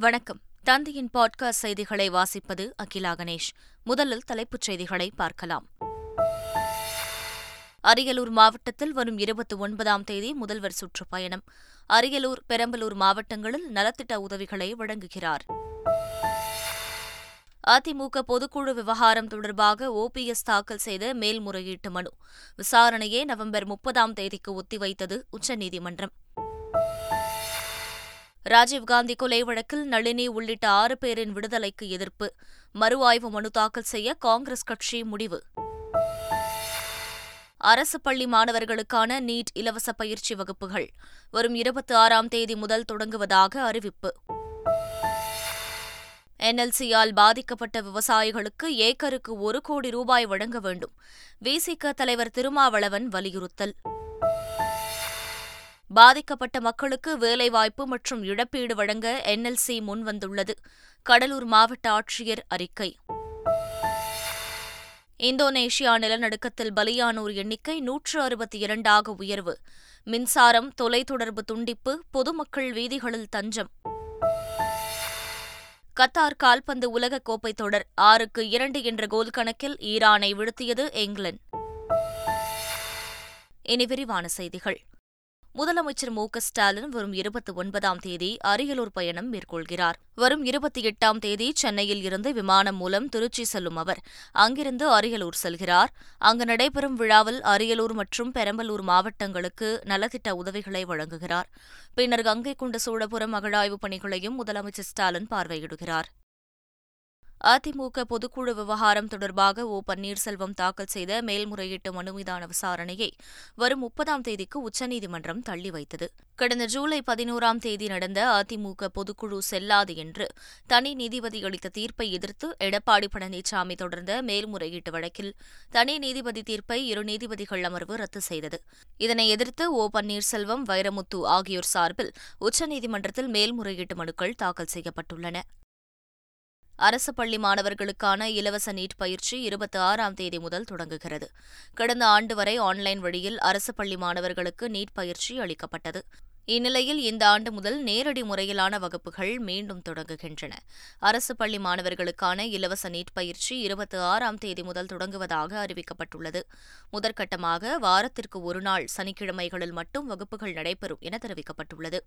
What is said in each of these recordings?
வணக்கம். தந்தையின் பாட்காஸ்ட் செய்திகளை வாசிப்பது அகிலா கணேஷ். முதலில் தலைப்புச் செய்திகளை பார்க்கலாம். அரியலூர் மாவட்டத்தில் வரும் இருபத்தி ஒன்பதாம் தேதி முதல்வர் சுற்றுப்பயணம். அரியலூர் பெரம்பலூர் மாவட்டங்களில் நலத்திட்ட உதவிகளை வழங்குகிறார். அதிமுக பொதுக்குழு விவகாரம் தொடர்பாக ஓபிஎஸ் தாக்கல் செய்த மேல்முறையீட்டு மனு. விசாரணையை நவம்பர் முப்பதாம் தேதிக்கு ஒத்திவைத்தது உச்சநீதிமன்றம். ராஜீவ்காந்தி கொலை வழக்கில் நளினி உள்ளிட்ட ஆறு பேரின் விடுதலைக்கு எதிர்ப்பு. மறு ஆய்வு மனு தாக்கல் செய்ய காங்கிரஸ் கட்சி முடிவு. அரசு பள்ளி மாணவர்களுக்கான நீட் இலவச பயிற்சி வகுப்புகள். வரும் இருபத்தி ஆறாம் தேதி முதல் தொடங்குவதாக அறிவிப்பு. என்எல்சியால் பாதிக்கப்பட்ட விவசாயிகளுக்கு ஏக்கருக்கு ஒரு கோடி ரூபாய் வழங்க வேண்டும். விசிக தலைவர் திருமாவளவன் வலியுறுத்தல். பாதிக்கப்பட்ட மக்களுக்கு வேலைவாய்ப்பு மற்றும் இழப்பீடு வழங்க என்எல்சி முன்வந்துள்ளது. கடலூர் மாவட்ட ஆட்சியர் அறிக்கை. இந்தோனேஷியா நிலநடுக்கத்தில் பலியானோர் எண்ணிக்கை நூற்று அறுபத்தி இரண்டாக உயர்வு. மின்சாரம் தொலைத்தொடர்பு துண்டிப்பு பொதுமக்கள் வீதிகளில் தஞ்சம். கத்தார் கால்பந்து உலகக்கோப்பை தொடர் ஆறுக்கு இரண்டு என்ற கோல் கணக்கில் ஈரானை வீழ்த்தியது இங்கிலாந்து. இனி விரிவான செய்திகள். முதலமைச்சர் மு க ஸ்டாலின் வரும் இருபத்தி ஒன்பதாம் தேதி அரியலூர் பயணம் மேற்கொள்கிறார். வரும் இருபத்தி எட்டாம் தேதி சென்னையில் இருந்து விமானம் மூலம் திருச்சி செல்லும் அவர். அங்கிருந்து அரியலூர் செல்கிறார். அங்கு நடைபெறும் விழாவில் அரியலூர் மற்றும் பெரம்பலூர் மாவட்டங்களுக்கு நலத்திட்ட உதவிகளை வழங்குகிறார். பின்னர் கங்கை கொண்ட சோழபுரம் அகழாய்வுப் பணிகளையும் முதலமைச்சர் ஸ்டாலின் பார்வையிடுகிறார். அதிமுக பொதுக்குழு விவகாரம் தொடர்பாக ஓ. பன்னீர்செல்வம் தாக்கல் செய்த மேல்முறையீட்டு மனு மீதான விசாரணையை வரும் முப்பதாம் தேதிக்கு உச்சநீதிமன்றம் தள்ளி வைத்தது. கடந்த ஜூலை பதினோராம் தேதி நடந்த அதிமுக பொதுக்குழு செல்லாது என்று தனி நீதிபதி அளித்த தீர்ப்பை எதிர்த்து எடப்பாடி பழனிசாமி தொடர்ந்த மேல்முறையீட்டு வழக்கில் தனி நீதிபதி தீர்ப்பை இரு நீதிபதிகள் அமர்வு ரத்து செய்தது. இதனை எதிர்த்து ஓ. பன்னீர்செல்வம் வைரமுத்து ஆகியோர் சார்பில் உச்சநீதிமன்றத்தில் மேல்முறையீட்டு மனுக்கள் தாக்கல் செய்யப்பட்டுள்ளன. அரசு பள்ளி மாணவர்களுக்கான இலவச நீட் பயிற்சி இருபத்தி ஆறாம் தேதி முதல் தொடங்குகிறது. கடந்த ஆண்டு வரை ஆன்லைன் வழியில் அரசு பள்ளி மாணவர்களுக்கு நீட் பயிற்சி அளிக்கப்பட்டது. இந்நிலையில் இந்த ஆண்டு முதல் நேரடி முறையிலான வகுப்புகள் மீண்டும் தொடங்குகின்றன. அரசு பள்ளி மாணவர்களுக்கான இலவச நீட் பயிற்சி இருபத்தி ஆறாம் தேதி முதல் தொடங்குவதாக அறிவிக்கப்பட்டுள்ளது. முதற்கட்டமாக வாரத்திற்கு ஒருநாள் சனிக்கிழமைகளில் மட்டும் வகுப்புகள் நடைபெறும் என தெரிவிக்கப்பட்டுள்ளது.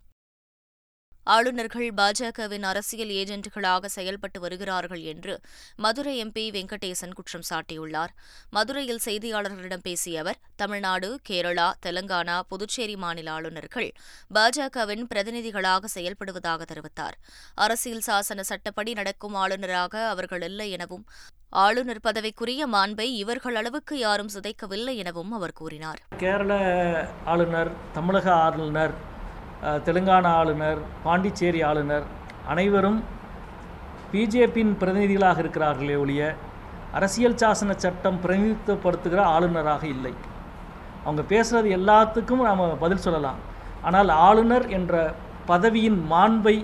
ஆளுநர்கள் பாஜகவின் அரசியல் ஏஜென்ட்டுகளாக செயல்பட்டு வருகிறார்கள் என்று மதுரை எம்பி வெங்கடேசன் குற்றம் சாட்டியுள்ளார். மதுரையில் செய்தியாளர்களிடம் பேசிய அவர் தமிழ்நாடு கேரளா தெலங்கானா புதுச்சேரி மாநில ஆளுநர்கள் பாஜகவின் பிரதிநிதிகளாக செயல்படுவதாக தெரிவித்தார். அரசியல் சாசன சட்டப்படி நடக்கும் ஆளுநராக அவர்கள் இல்லை எனவும் ஆளுநர் பதவிக்குரிய மாண்பை இவர்கள் அளவுக்கு யாரும் சிதைக்கவில்லை எனவும் அவர் கூறினார். கேரள ஆளுநர் தமிழக ஆளுநர் தெலுங்கானா ஆளுநர் பாண்டிச்சேரி ஆளுநர் அனைவரும் பிஜேபியின் பிரதிநிதிகளாக இருக்கிறார்களே ஒழிய அரசியல் சாசன சட்டம் பிரதிநிதித்துவப்படுத்துகிற ஆளுநராக இல்லை. அவங்க பேசுகிறது எல்லாத்துக்கும் நாம் பதில் சொல்லலாம். ஆனால் ஆளுநர் என்ற பதவியின் மாண்பை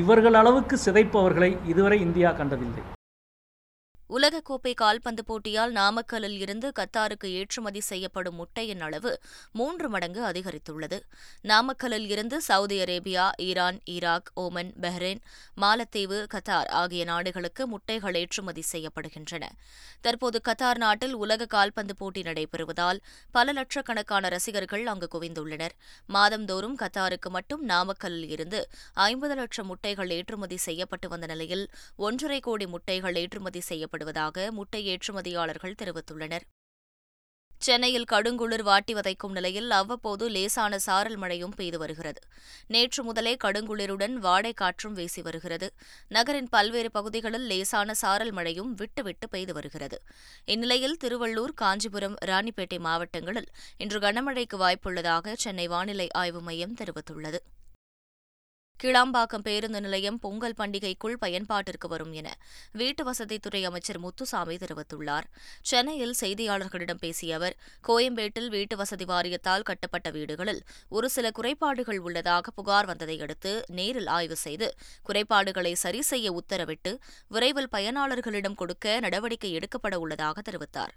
இவர்கள் அளவுக்கு சிதைப்பவர்களை இதுவரை இந்தியா கண்டதில்லை. உலகக்கோப்பை கால்பந்து போட்டியால் நாமக்கல்லில் இருந்து கத்தாருக்கு ஏற்றுமதி செய்யப்படும் முட்டையின் அளவு மூன்று மடங்கு அதிகரித்துள்ளது. நாமக்கல்லில் இருந்து Saudi Arabia Iran Iraq Oman Bahrain மாலத்தீவு கத்தார் ஆகிய நாடுகளுக்கு முட்டைகள் ஏற்றுமதி செய்யப்படுகின்றன. தற்போது கத்தார் நாட்டில் உலக கால்பந்து போட்டி நடைபெறுவதால் பல லட்சக்கணக்கான ரசிகர்கள் அங்கு குவிந்துள்ளனர். மாதந்தோறும் கத்தாருக்கு மட்டும் நாமக்கல்லில் இருந்து ஐம்பது லட்சம் முட்டைகள் ஏற்றுமதி செய்யப்பட்டு வந்த நிலையில் ஒன்றரை கோடி முட்டைகள் ஏற்றுமதி செய்யப்படும் வருவதாக முட்டை ஏற்றுமதியாளர்கள் தெரிவித்துள்ளனர். சென்னையில் கடுங்குளிர் வாட்டி வதைக்கும் நிலையில் அவ்வப்போது லேசான சாரல் மழையும் பெய்து வருகிறது. நேற்று முதலே கடுங்குளிருடன் வாடை காற்றும் வீசி வருகிறது. நகரின் பல்வேறு பகுதிகளில் லேசான சாரல் மழையும் விட்டுவிட்டு பெய்து வருகிறது. இந்நிலையில் திருவள்ளூர் காஞ்சிபுரம் ராணிப்பேட்டை மாவட்டங்களில் இன்று கனமழைக்கு வாய்ப்புள்ளதாக சென்னை வானிலை ஆய்வு மையம் தெரிவித்துள்ளது. கிளாம்பாக்கம் பேருந்து நிலையம் பொங்கல் பண்டிகைக்குள் பயன்பாட்டிற்கு வரும் என வீட்டு வசதித்துறை அமைச்சர் முத்துசாமி தெரிவித்துள்ளார். சென்னையில் செய்தியாளர்களிடம் பேசிய அவர் கோயம்பேட்டில் வீட்டு வசதி வாரியத்தால் கட்டப்பட்ட வீடுகளில் ஒரு சில குறைபாடுகள் உள்ளதாக புகார் வந்ததை அடுத்து நேரில் ஆய்வு செய்து குறைபாடுகளை சரி செய்ய உத்தரவிட்டு விரைவில் பயனாளர்களிடம் கொடுக்க நடவடிக்கை எடுக்கப்பட உள்ளதாக தெரிவித்தார்.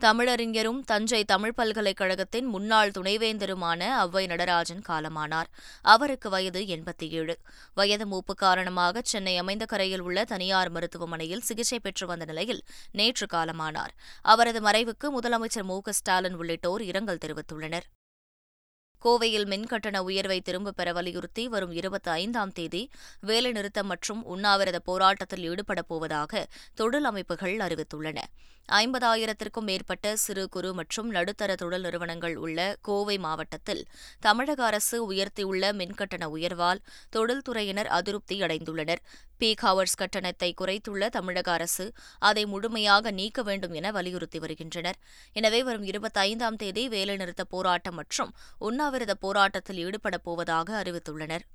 தமிழறிஞரும் தஞ்சை தமிழ் பல்கலைக்கழகத்தின் முன்னாள் துணைவேந்தருமான அவ்வை நடராஜன் காலமானார். அவருக்கு வயது எண்பத்தி ஏழு வயது மூப்பு காரணமாக சென்னை அமைந்த கரையில் உள்ள தனியார் மருத்துவமனையில் சிகிச்சை பெற்று வந்த நிலையில் நேற்று காலமானார். அவரது மறைவுக்கு முதலமைச்சர் மு ஸ்டாலின் உள்ளிட்டோர் இரங்கல் தெரிவித்துள்ளனர். கோவையில் மின்கட்டண உயர்வை திரும்பப் பெற வலியுறுத்தி வரும் இருபத்தி ஐந்தாம் தேதி வேலைநிறுத்தம் மற்றும் உண்ணாவிரத போராட்டத்தில் ஈடுபடப் போவதாக தொழில் அமைப்புகள் அறிவித்துள்ளன. ஐம்பதாயிரத்திற்கும் மேற்பட்ட சிறு குறு மற்றும் நடுத்தர தொழில் நிறுவனங்கள் உள்ள கோவை மாவட்டத்தில் தமிழக அரசு உயர்த்தியுள்ள மின்கட்டண உயர்வால் தொழில்துறையினர் அதிருப்தி அடைந்துள்ளனர். பீக் ஹவர்ஸ் கட்டணத்தை குறைத்துள்ள தமிழக அரசு அதை முழுமையாக நீக்க வேண்டும் என வலியுறுத்தி வருகின்றனர். எனவே வரும் இருபத்தைந்தாம் தேதி வேலைநிறுத்த போராட்டம் மற்றும் உண்ணாவிரத போராட்டத்தில் ஈடுபடப் போவதாக அறிவித்துள்ளனர்.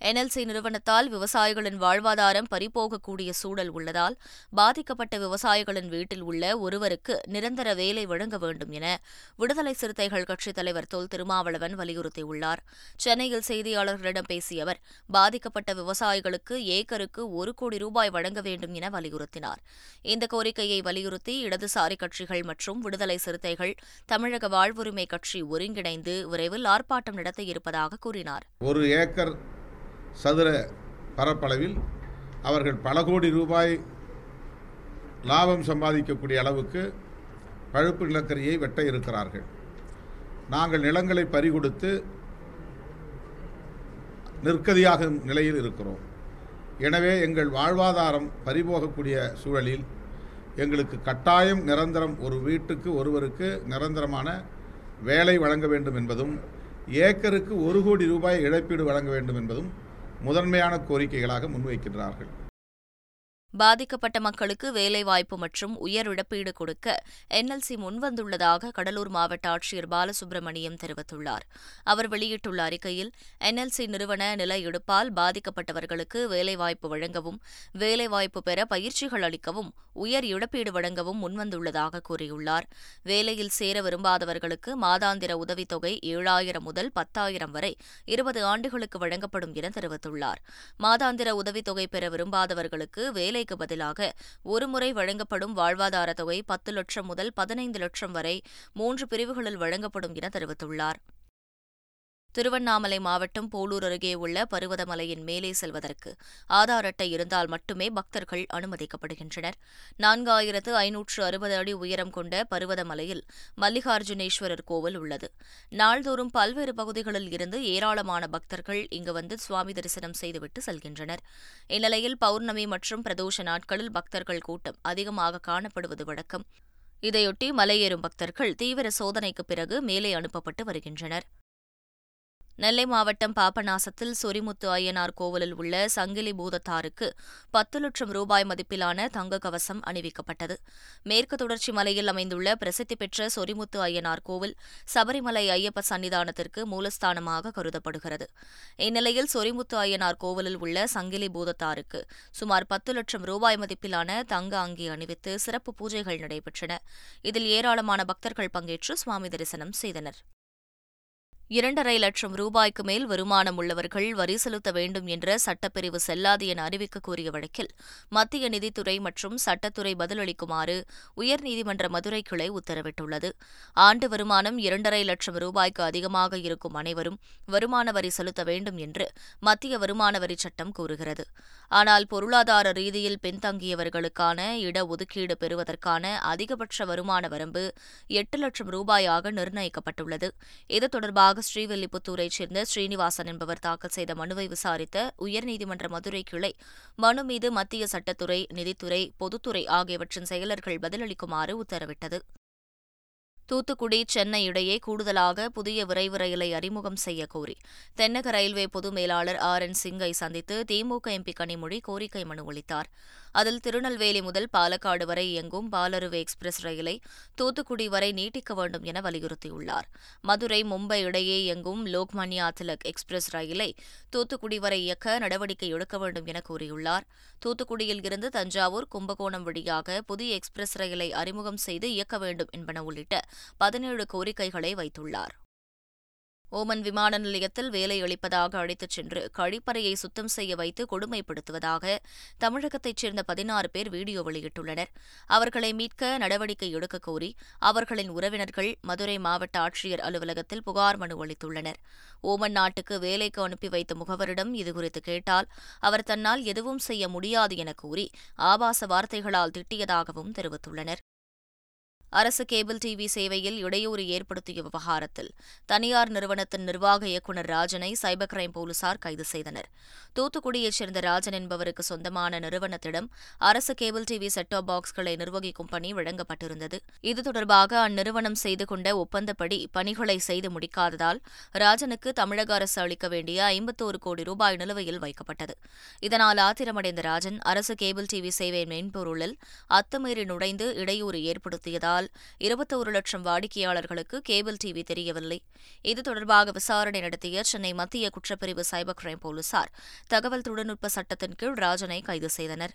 என்எல்சி நிறுவனத்தால் விவசாயிகளின் வாழ்வாதாரம் பறிபோகக்கூடிய சூழல் உள்ளதால் பாதிக்கப்பட்ட விவசாயிகளின் வீட்டில் உள்ள ஒருவருக்கு நிரந்தர வேலை வழங்க வேண்டும் என விடுதலை சிறுத்தைகள் கட்சித் தலைவர் தொல் திருமாவளவன் வலியுறுத்தியுள்ளார். சென்னையில் செய்தியாளர்களிடம் பேசிய அவர் பாதிக்கப்பட்ட விவசாயிகளுக்கு ஏக்கருக்கு ஒரு கோடி ரூபாய் வழங்க வேண்டும் என வலியுறுத்தினார். இந்த கோரிக்கையை வலியுறுத்தி இடதுசாரி கட்சிகள் மற்றும் விடுதலை சிறுத்தைகள் தமிழக வாழ்வுரிமை கட்சி ஒருங்கிணைந்து விரைவில் ஆர்ப்பாட்டம் நடத்த இருப்பதாக கூறினார். ஒரு ஏக்கர் சதுர பரப்பளவில் அவர்கள் பல கோடி ரூபாய் லாபம் சம்பாதிக்கக்கூடிய அளவுக்கு பழுப்பு நிலக்கரியை வெட்ட இருக்கிறார்கள். நாங்கள் நிலங்களை பறிகொடுத்து நிற்கதியாகும் நிலையில் இருக்கிறோம். எனவே எங்கள் வாழ்வாதாரம் பறிபோகக்கூடிய சூழலில் எங்களுக்கு கட்டாயம் நிரந்தரம் ஒரு வீட்டுக்கு ஒருவருக்கு நிரந்தரமான வேலை வழங்க வேண்டும் என்பதும் ஏக்கருக்கு ஒரு கோடி ரூபாய் இழப்பீடு வழங்க வேண்டும் என்பதும் முதன்மையான கோரிக்கைகளாக முன்வைக்கின்றார்கள். பாதிக்கப்பட்ட மக்களுக்கு வேலைவாய்ப்பு மற்றும் உயர் இழப்பீடு கொடுக்க என்எல்சி முன்வந்துள்ளதாக கடலூர் மாவட்ட ஆட்சியர் பாலசுப்ரமணியம் தெரிவித்துள்ளார். அவர் வெளியிட்டுள்ள அறிக்கையில் என்எல்சி நிறுவன நில எடுப்பால் பாதிக்கப்பட்டவர்களுக்கு வேலைவாய்ப்பு வழங்கவும் வேலைவாய்ப்பு பெற பயிற்சிகள் அளிக்கவும் உயர் இழப்பீடு வழங்கவும் முன்வந்துள்ளதாக கூறியுள்ளார். வேலையில் சேர விரும்பாதவர்களுக்கு மாதாந்திர உதவித்தொகை ஏழாயிரம் முதல் பத்தாயிரம் வரை இருபது ஆண்டுகளுக்கு வழங்கப்படும் என தெரிவித்துள்ளார். மாதாந்திர உதவித்தொகை பெற விரும்பாதவர்களுக்கு வேலை வேலைக்கு பதிலாக ஒருமுறை வழங்கப்படும் வாழ்வாதார தொகை பத்து லட்சம் முதல் பதினைந்து லட்சம் வரை மூன்று பிரிவுகளில் வழங்கப்படும் என தெரிவித்துள்ளார். திருவண்ணாமலை மாவட்டம் போலூர் அருகே உள்ள பருவதமலையின் மேலே செல்வதற்கு ஆதார் அட்டை இருந்தால் மட்டுமே பக்தர்கள் அனுமதிக்கப்படுகின்றனர். நான்காயிரத்து ஐநூற்று அறுபது அடி உயரம் கொண்ட பருவதமலையில் மல்லிகார்ஜுனேஸ்வரர் கோவில் உள்ளது. நாள்தோறும் பல்வேறு பகுதிகளில் இருந்து ஏராளமான பக்தர்கள் இங்கு வந்து சுவாமி தரிசனம் செய்துவிட்டு செல்கின்றனர். இந்நிலையில் பௌர்ணமி மற்றும் பிரதோஷ நாட்களில் பக்தர்கள் கூட்டம் அதிகமாக காணப்படுவது வழக்கம். இதையொட்டி மலையேறும் பக்தர்கள் தீவிர சோதனைக்கு பிறகு மேலே அனுப்பப்பட்டு வருகின்றனர். நெல்லை மாவட்டம் பாபநாசத்தில் சொரிமுத்து அய்யனார் கோவிலில் உள்ள சங்கிலி பூதத்தாருக்கு பத்து லட்சம் ரூபாய் மதிப்பிலான தங்க கவசம் அணிவிக்கப்பட்டது. மேற்கு தொடர்ச்சி மலையில் அமைந்துள்ள பிரசித்தி பெற்ற சொரிமுத்து அய்யனார் கோவில் சபரிமலை ஐயப்ப சன்னிதானத்திற்கு மூலஸ்தானமாக கருதப்படுகிறது. இந்நிலையில் சொரிமுத்து அய்யனார் கோவிலில் உள்ள சங்கிலி பூதத்தாருக்கு சுமார் பத்து லட்சம் ரூபாய் மதிப்பிலான தங்க அங்கி அணிவித்து சிறப்பு பூஜைகள் நடைபெற்றன. இதில் ஏராளமான பக்தர்கள் பங்கேற்று சுவாமி தரிசனம் செய்தனர். இரண்டரை லட்சம் ரூபாய்க்கு மேல் வருமானம் உள்ளவர்கள் வரி செலுத்த வேண்டும் என்ற சட்டப்பிரிவு செல்லாது என அறிவிக்க கோரிய வழக்கில் மத்திய நிதித்துறை மற்றும் சட்டத்துறை பதிலளிக்குமாறு உயர்நீதிமன்ற மதுரை கிளை உத்தரவிட்டுள்ளது. ஆண்டு வருமானம் இரண்டரை லட்சம் ரூபாய்க்கு அதிகமாக இருக்கும் அனைவரும் வருமான வரி செலுத்த வேண்டும் என்று மத்திய வருமான வரி சட்டம் கூறுகிறது. ஆனால் பொருளாதார ரீதியில் பின்தங்கியவர்களுக்கான இடஒதுக்கீடு பெறுவதற்கான அதிகபட்ச வருமான வரம்பு எட்டு லட்சம் ரூபாயாக நிர்ணயிக்கப்பட்டுள்ளது. இது தொடர்பாக ஸ்ரீவில்லிபுத்தூரைச் சேர்ந்த ஸ்ரீனிவாசன் என்பவர் தாக்கல் செய்த மனுவை விசாரித்த உயர்நீதிமன்ற மதுரை கிளை மனு மீது மத்திய சட்டத்துறை நிதித்துறை பொதுத்துறை ஆகியவற்றின் செயலர்கள் பதிலளிக்குமாறு உத்தரவிட்டது. தூத்துக்குடி சென்னை இடையே கூடுதலாக புதிய விரைவு ரயிலை அறிமுகம் செய்ய கோரி தென்னக ரயில்வே பொது மேலாளர் ஆர் என் சிங்கை சந்தித்து திமுக எம்பி கனிமொழி கோரிக்கை மனு அளித்தார். அதில் திருநெல்வேலி முதல் பாலக்காடு வரை இயங்கும் பாலருவு எக்ஸ்பிரஸ் ரயிலை தூத்துக்குடி வரை நீட்டிக்க வேண்டும் என வலியுறுத்தியுள்ளார். மதுரை மும்பை இடையே இயங்கும் லோக்மான்யா திலக் எக்ஸ்பிரஸ் ரயிலை தூத்துக்குடி வரை இயக்க நடவடிக்கை எடுக்க வேண்டும் என கூறியுள்ளார். தூத்துக்குடியில் இருந்து தஞ்சாவூர் கும்பகோணம் வழியாக புதிய எக்ஸ்பிரஸ் ரயிலை அறிமுகம் செய்து இயக்க வேண்டும் என்பன உள்ளிட்ட பதினேழு கோரிக்கைகளை வைத்துள்ளார். ஓமன் விமான நிலையத்தில் வேலை அளிப்பதாக அழைத்துச் சென்று கழிப்பறையை சுத்தம் செய்ய வைத்து கொடுமைப்படுத்துவதாக தமிழகத்தைச் சேர்ந்த பதினாறு பேர் வீடியோ வெளியிட்டுள்ளனர். அவர்களை மீட்க நடவடிக்கை எடுக்கக் கோரி அவர்களின் உறவினர்கள் மதுரை மாவட்ட ஆட்சியர் அலுவலகத்தில் புகார் மனு அளித்துள்ளனர். ஓமன் நாட்டுக்கு வேலைக்கு அனுப்பி வைத்த முகவரிடம் இதுகுறித்து கேட்டால் அவர் தன்னால் எதுவும் செய்ய முடியாது என கூறி ஆபாச வார்த்தைகளால் திட்டியதாகவும் தெரிவித்துள்ளனர். அரசு கேபிள் டிவி சேவையில் இடையூறு ஏற்படுத்திய விவகாரத்தில் தனியார் நிறுவனத்தின் நிர்வாக இயக்குநர் ராஜனை சைபர் கிரைம் போலீசார் கைது செய்தனர். தூத்துக்குடியைச் சேர்ந்த ராஜன் என்பவருக்கு சொந்தமான நிறுவனத்திடம் அரசு கேபிள் டிவி செட்டாப் பாக்ஸ்களை நிர்வகிக்கும் பணி வழங்கப்பட்டிருந்தது. இது தொடர்பாக அந்நிறுவனம் செய்து கொண்ட ஒப்பந்தப்படி பணிகளை செய்து முடிக்காததால் ராஜனுக்கு தமிழக அரசு அளிக்க வேண்டிய ஐம்பத்தோரு கோடி ரூபாய் நிலுவையில் வைக்கப்பட்டது. இதனால் ஆத்திரமடைந்த ராஜன் அரசு கேபிள் டிவி சேவை மென்பொருளில் அத்துமீறி நுழைந்து இடையூறு ஏற்படுத்தியதால் இருப்பதால் இருபத்தோரு லட்சம் வாடிக்கையாளர்களுக்கு கேபிள் டிவி தெரியவில்லை. இது தொடர்பாக விசாரணை நடத்திய சென்னை மத்திய குற்றப்பிரிவு சைபர் கிரைம் போலீசார் தகவல் தொழில்நுட்ப சட்டத்தின் கீழ் ராஜனை கைது செய்தனர்.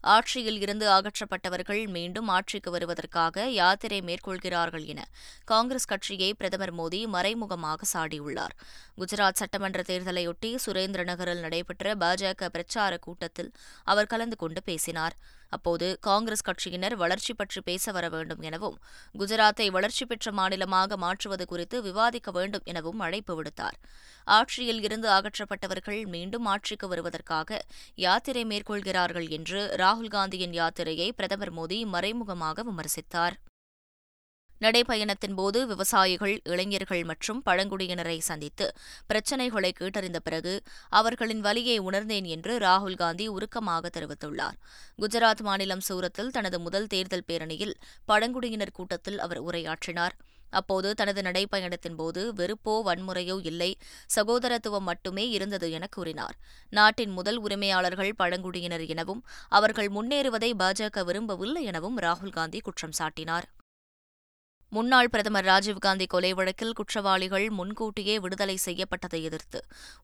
ஆட்சியில் இருந்து அகற்றப்பட்டவர்கள் மீண்டும் ஆட்சிக்கு வருவதற்காக யாத்திரை மேற்கொள்கிறார்கள் என காங்கிரஸ் கட்சியை பிரதமர் மோடி மறைமுகமாக சாடியுள்ளார். குஜராத் சட்டமன்ற தேர்தலையொட்டி சுரேந்திர நகரில் நடைபெற்ற பாஜக பிரச்சார கூட்டத்தில் அவர் கலந்து கொண்டு பேசினார். அப்போது காங்கிரஸ் கட்சியினர் வளர்ச்சி பற்றி பேச வர வேண்டும் எனவும் குஜராத்தை வளர்ச்சி பெற்ற மாநிலமாக மாற்றுவது குறித்து விவாதிக்க வேண்டும் எனவும் அழைப்பு விடுத்தார். ஆட்சியில் இருந்து அகற்றப்பட்டவர்கள் மீண்டும் ஆட்சிக்கு வருவதற்காக யாத்திரை மேற்கொள்கிறார்கள் என்று ராகுல் காந்தியின் யாத்திரையை பிரதமர் மோடி மறைமுகமாக விமர்சித்தார். நடைபயணத்தின் போது விவசாயிகள் இளைஞர்கள் மற்றும் பழங்குடியினரை சந்தித்து பிரச்சினைகளை கேட்டறிந்த பிறகு அவர்களின் வலியை உணர்ந்தேன் என்று ராகுல் காந்தி உருக்கமாக தெரிவித்துள்ளார். குஜராத் மாநிலம் சூரத்தில் தனது முதல் தேர்தல் பேரணியில் பழங்குடியினர் கூட்டத்தில் அவர் உரையாற்றினார். அப்போது தனது நடைப்பயணத்தின் போது வெறுப்போ வன்முறையோ இல்லை சகோதரத்துவம் மட்டுமே இருந்தது என கூறினார். நாட்டின் முதல் உரிமையாளர்கள் பழங்குடியினர் எனவும் அவர்கள் முன்னேறுவதை பாஜக விரும்பவில்லை எனவும் ராகுல் காந்தி குற்றம் சாட்டினார். முன்னாள் பிரதமர் ராஜீவ்காந்தி கொலை வழக்கில் குற்றவாளிகள் முன்கூட்டியே விடுதலை செய்யப்பட்டதை எதிர்த்து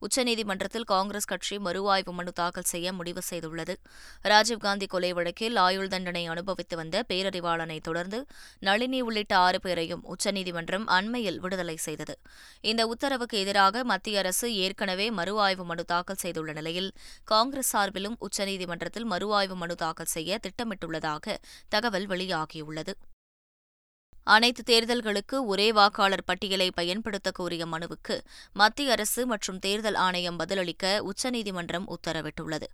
உச்சநீதிமன்றத்தில் காங்கிரஸ் கட்சி மறுஆய்வு மனு தாக்கல் செய்ய முடிவு செய்துள்ளது. ராஜீவ்காந்தி கொலை வழக்கில் ஆயுள் தண்டனை அனுபவித்து வந்த பேரறிவாளனை தொடர்ந்து நளினி உள்ளிட்ட ஆறு பேரையும் உச்சநீதிமன்றம் அண்மையில் விடுதலை செய்தது. இந்த உத்தரவுக்கு எதிராக மத்திய அரசு ஏற்கனவே மறுஆய்வு மனு தாக்கல் செய்துள்ள நிலையில் காங்கிரஸ் சார்பிலும் உச்சநீதிமன்றத்தில் மறுஆய்வு மனு தாக்கல் செய்ய திட்டமிட்டுள்ளதாக தகவல் வெளியாகியுள்ளது. அனைத்து தேர்தல்களுக்கு ஒரே வாக்காளர் பட்டியலை பயன்படுத்த கோரிய மனுவுக்கு மத்திய அரசு மற்றும் தேர்தல் ஆணையம் பதிலளிக்க உச்சநீதிமன்றம் உத்தரவிட்டுள்ளது.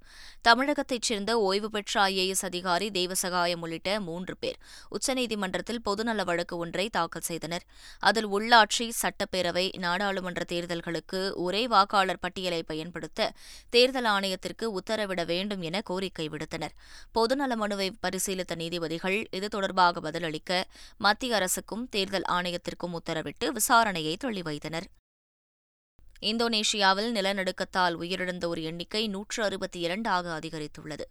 தமிழகத்தைச் சேர்ந்த ஓய்வு பெற்ற ஐஏஎஸ் அதிகாரி தேவசகாயம் உள்ளிட்ட மூன்று பேர் உச்சநீதிமன்றத்தில் பொதுநல வழக்கு ஒன்றை தாக்கல் செய்தனர். அதில் உள்ளாட்சி சட்டப்பேரவை நாடாளுமன்ற தேர்தல்களுக்கு ஒரே வாக்காளர் பட்டியலை பயன்படுத்த தேர்தல் ஆணையத்திற்கு உத்தரவிட வேண்டும் என கோரிக்கை விடுத்தனர். பொதுநல மனுவை பரிசீலித்த நீதிபதிகள் இது தொடர்பாக பதிலளிக்க மத்திய அரசுக்கும் தேர்தல் ஆணையத்திற்கும் உத்தரவிட்டு விசாரணையை தள்ளி வைத்தனர் இந்தோனேஷியாவில் நிலநடுக்கத்தால் உயிரிழந்தோர் எண்ணிக்கை நூற்று அறுபத்தி இரண்டாக அதிகரித்துள்ளது.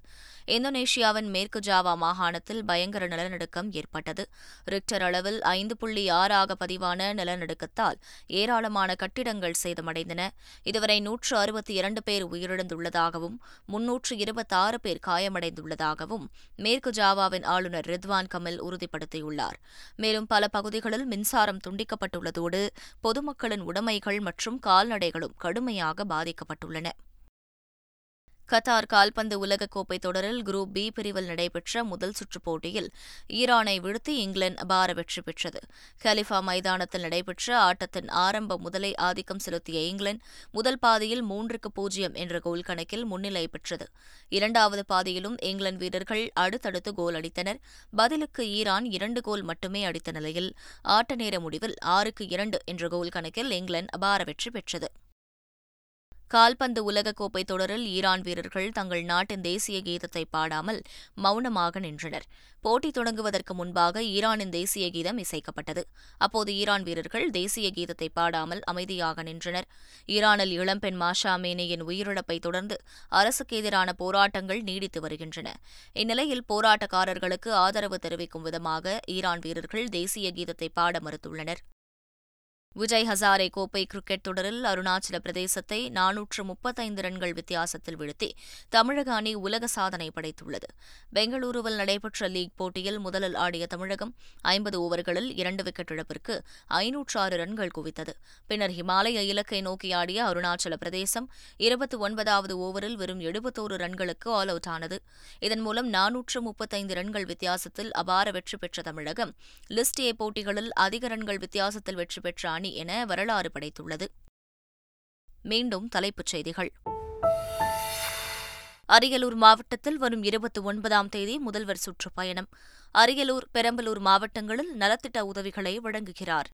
இந்தோனேஷியாவின் மேற்கு ஜாவா மாகாணத்தில் பயங்கர நிலநடுக்கம் ஏற்பட்டது. ரிக்டர் அளவில் ஐந்து புள்ளி ஆறாக பதிவான நிலநடுக்கத்தால் ஏராளமான கட்டிடங்கள் சேதமடைந்தன. இதுவரை நூற்று அறுபத்தி இரண்டு பேர் உயிரிழந்துள்ளதாகவும் முன்னூற்று இருபத்தாறு பேர் காயமடைந்துள்ளதாகவும் மேற்கு ஜாவாவின் ஆளுநர் ரித்வான் கமில் உறுதிப்படுத்தியுள்ளார். மேலும் பல பகுதிகளில் மின்சாரம் துண்டிக்கப்பட்டுள்ளதோடு பொதுமக்களின் உடைமைகள் மற்றும் கால்நடை கால்நடைகளும் கடுமையாக பாதிக்கப்பட்டுள்ளன. கத்தார் கால்பந்து உலகக்கோப்பை தொடரில் குரூப் பி பிரிவில் நடைபெற்ற முதல் சுற்றுப் போட்டியில் ஈரானை வீழ்த்தி இங்கிலாந்து அபார வெற்றி பெற்றது. கலிஃபா மைதானத்தில் நடைபெற்ற ஆட்டத்தின் ஆரம்ப முதலை ஆதிக்கம் செலுத்திய இங்கிலாந்து முதல் பாதியில் மூன்றுக்கு பூஜ்ஜியம் என்ற கோல் கணக்கில் முன்னிலை பெற்றது. இரண்டாவது பாதியிலும் இங்கிலாந்து வீரர்கள் அடுத்தடுத்து கோல் அடித்தனர். பதிலுக்கு ஈரான் இரண்டு கோல் மட்டுமே அடித்த நிலையில் ஆட்ட நேர முடிவில் ஆறுக்கு இரண்டு என்ற கோல் கணக்கில் இங்கிலாந்து அபார வெற்றி பெற்றது. கால்பந்து உலகக்கோப்பை தொடரில் ஈரான் வீரர்கள் தங்கள் நாட்டின் தேசிய கீதத்தை பாடாமல் மௌனமாக நின்றனர். போட்டி தொடங்குவதற்கு முன்பாக ஈரானின் தேசிய கீதம் இசைக்கப்பட்டது. அப்போது ஈரான் வீரர்கள் தேசிய கீதத்தை பாடாமல் அமைதியாக நின்றனர். ஈரானில் இளம்பெண் மாஷா மேனியின் உயிரிழப்பை தொடர்ந்து அரசுக்கு எதிரான போராட்டங்கள் நீடித்து வருகின்றன. இந்நிலையில் போராட்டக்காரர்களுக்கு ஆதரவு தெரிவிக்கும் விதமாக ஈரான் வீரர்கள் தேசிய கீதத்தை பாட மறுத்துள்ளனர். விஜய் ஹசாரே கோப்பை கிரிக்கெட் தொடரில் அருணாச்சல பிரதேசத்தை நானூற்று முப்பத்தைந்து ரன்கள் வித்தியாசத்தில் வீழ்த்தி தமிழக அணி உலக சாதனை படைத்துள்ளது. பெங்களூருவில் நடைபெற்ற லீக் போட்டியில் முதலில் ஆடிய தமிழகம் ஐம்பது ஓவர்களில் இரண்டு விக்கெட் இழப்பிற்கு ஐநூற்று ஆறு ரன்கள் குவித்தது. பின்னர் ஹிமாலய இலக்கை நோக்கி ஆடிய அருணாச்சல பிரதேசம் இருபத்தி ஒன்பதாவது ஓவரில் வெறும் எழுபத்தோரு ரன்களுக்கு ஆல் அவுட் ஆனது. இதன் மூலம் நானூற்று முப்பத்தைந்து ரன்கள் வித்தியாசத்தில் அபார வெற்றி பெற்ற தமிழகம் லிஸ்ட் ஏ போட்டிகளில் அதிக ரன்கள் வித்தியாசத்தில் வெற்றி பெற்ற அணி என வரலாறு படைத்துள்ளது. மீண்டும் தலைப்புச் செய்திகள். அரியலூர் மாவட்டத்தில் வரும் இருபத்தி ஒன்பதாம் தேதி முதல்வர் சுற்றுப்பயணம். அரியலூர் பெரம்பலூர் மாவட்டங்களில் நலத்திட்ட உதவிகளை வழங்குகிறார்.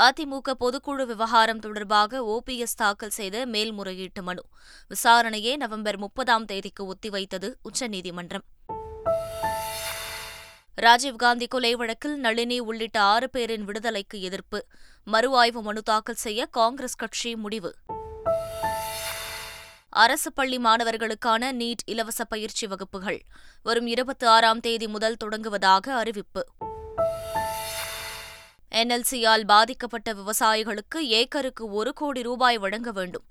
அதிமுக பொதுக்குழு விவகாரம் தொடர்பாக ஓபிஎஸ் தாக்கல் செய்த மேல்முறையீட்டு மனு. விசாரணையை நவம்பர் முப்பதாம் தேதிக்கு ஒத்திவைத்தது உச்சநீதிமன்றம். ராஜீவ்காந்தி கொலை வழக்கில் நளினி உள்ளிட்ட ஆறு பேரின் விடுதலைக்கு எதிர்ப்பு. மறு ஆய்வு மனு தாக்கல் செய்ய காங்கிரஸ் கட்சி முடிவு. அரசு பள்ளி மாணவர்களுக்கான நீட் இலவச பயிற்சி வகுப்புகள். வரும் இருபத்தி ஆறாம் தேதி முதல் தொடங்குவதாக அறிவிப்பு. என்எல்சியால் பாதிக்கப்பட்ட விவசாயிகளுக்கு ஏக்கருக்கு ஒரு கோடி ரூபாய் வழங்க வேண்டும்.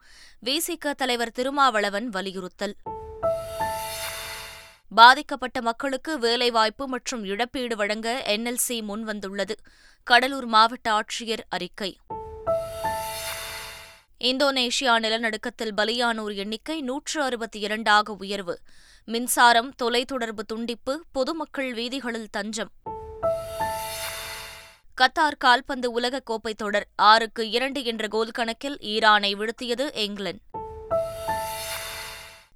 விசிக தலைவர் திருமாவளவன் வலியுறுத்தல். பாதிக்கப்பட்ட மக்களுக்கு வேலைவாய்ப்பு மற்றும் இழப்பீடு வழங்க என்எல்சி முன்வந்துள்ளது. கடலூர் மாவட்ட ஆட்சியர் அறிக்கை. இந்தோனேஷியா நிலநடுக்கத்தில் பலியானோர் எண்ணிக்கை நூற்று அறுபத்தி இரண்டாக உயர்வு. மின்சாரம் தொலைத்தொடர்பு துண்டிப்பு பொதுமக்கள் வீதிகளில் தஞ்சம். கத்தார் கால்பந்து உலகக்கோப்பை தொடர் ஆறுக்கு இரண்டு என்ற கோல் கணக்கில் ஈரானை வீழ்த்தியது இங்கிலாந்து.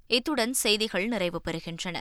இத்துடன் செய்திகள் நிறைவு பெறுகின்றன.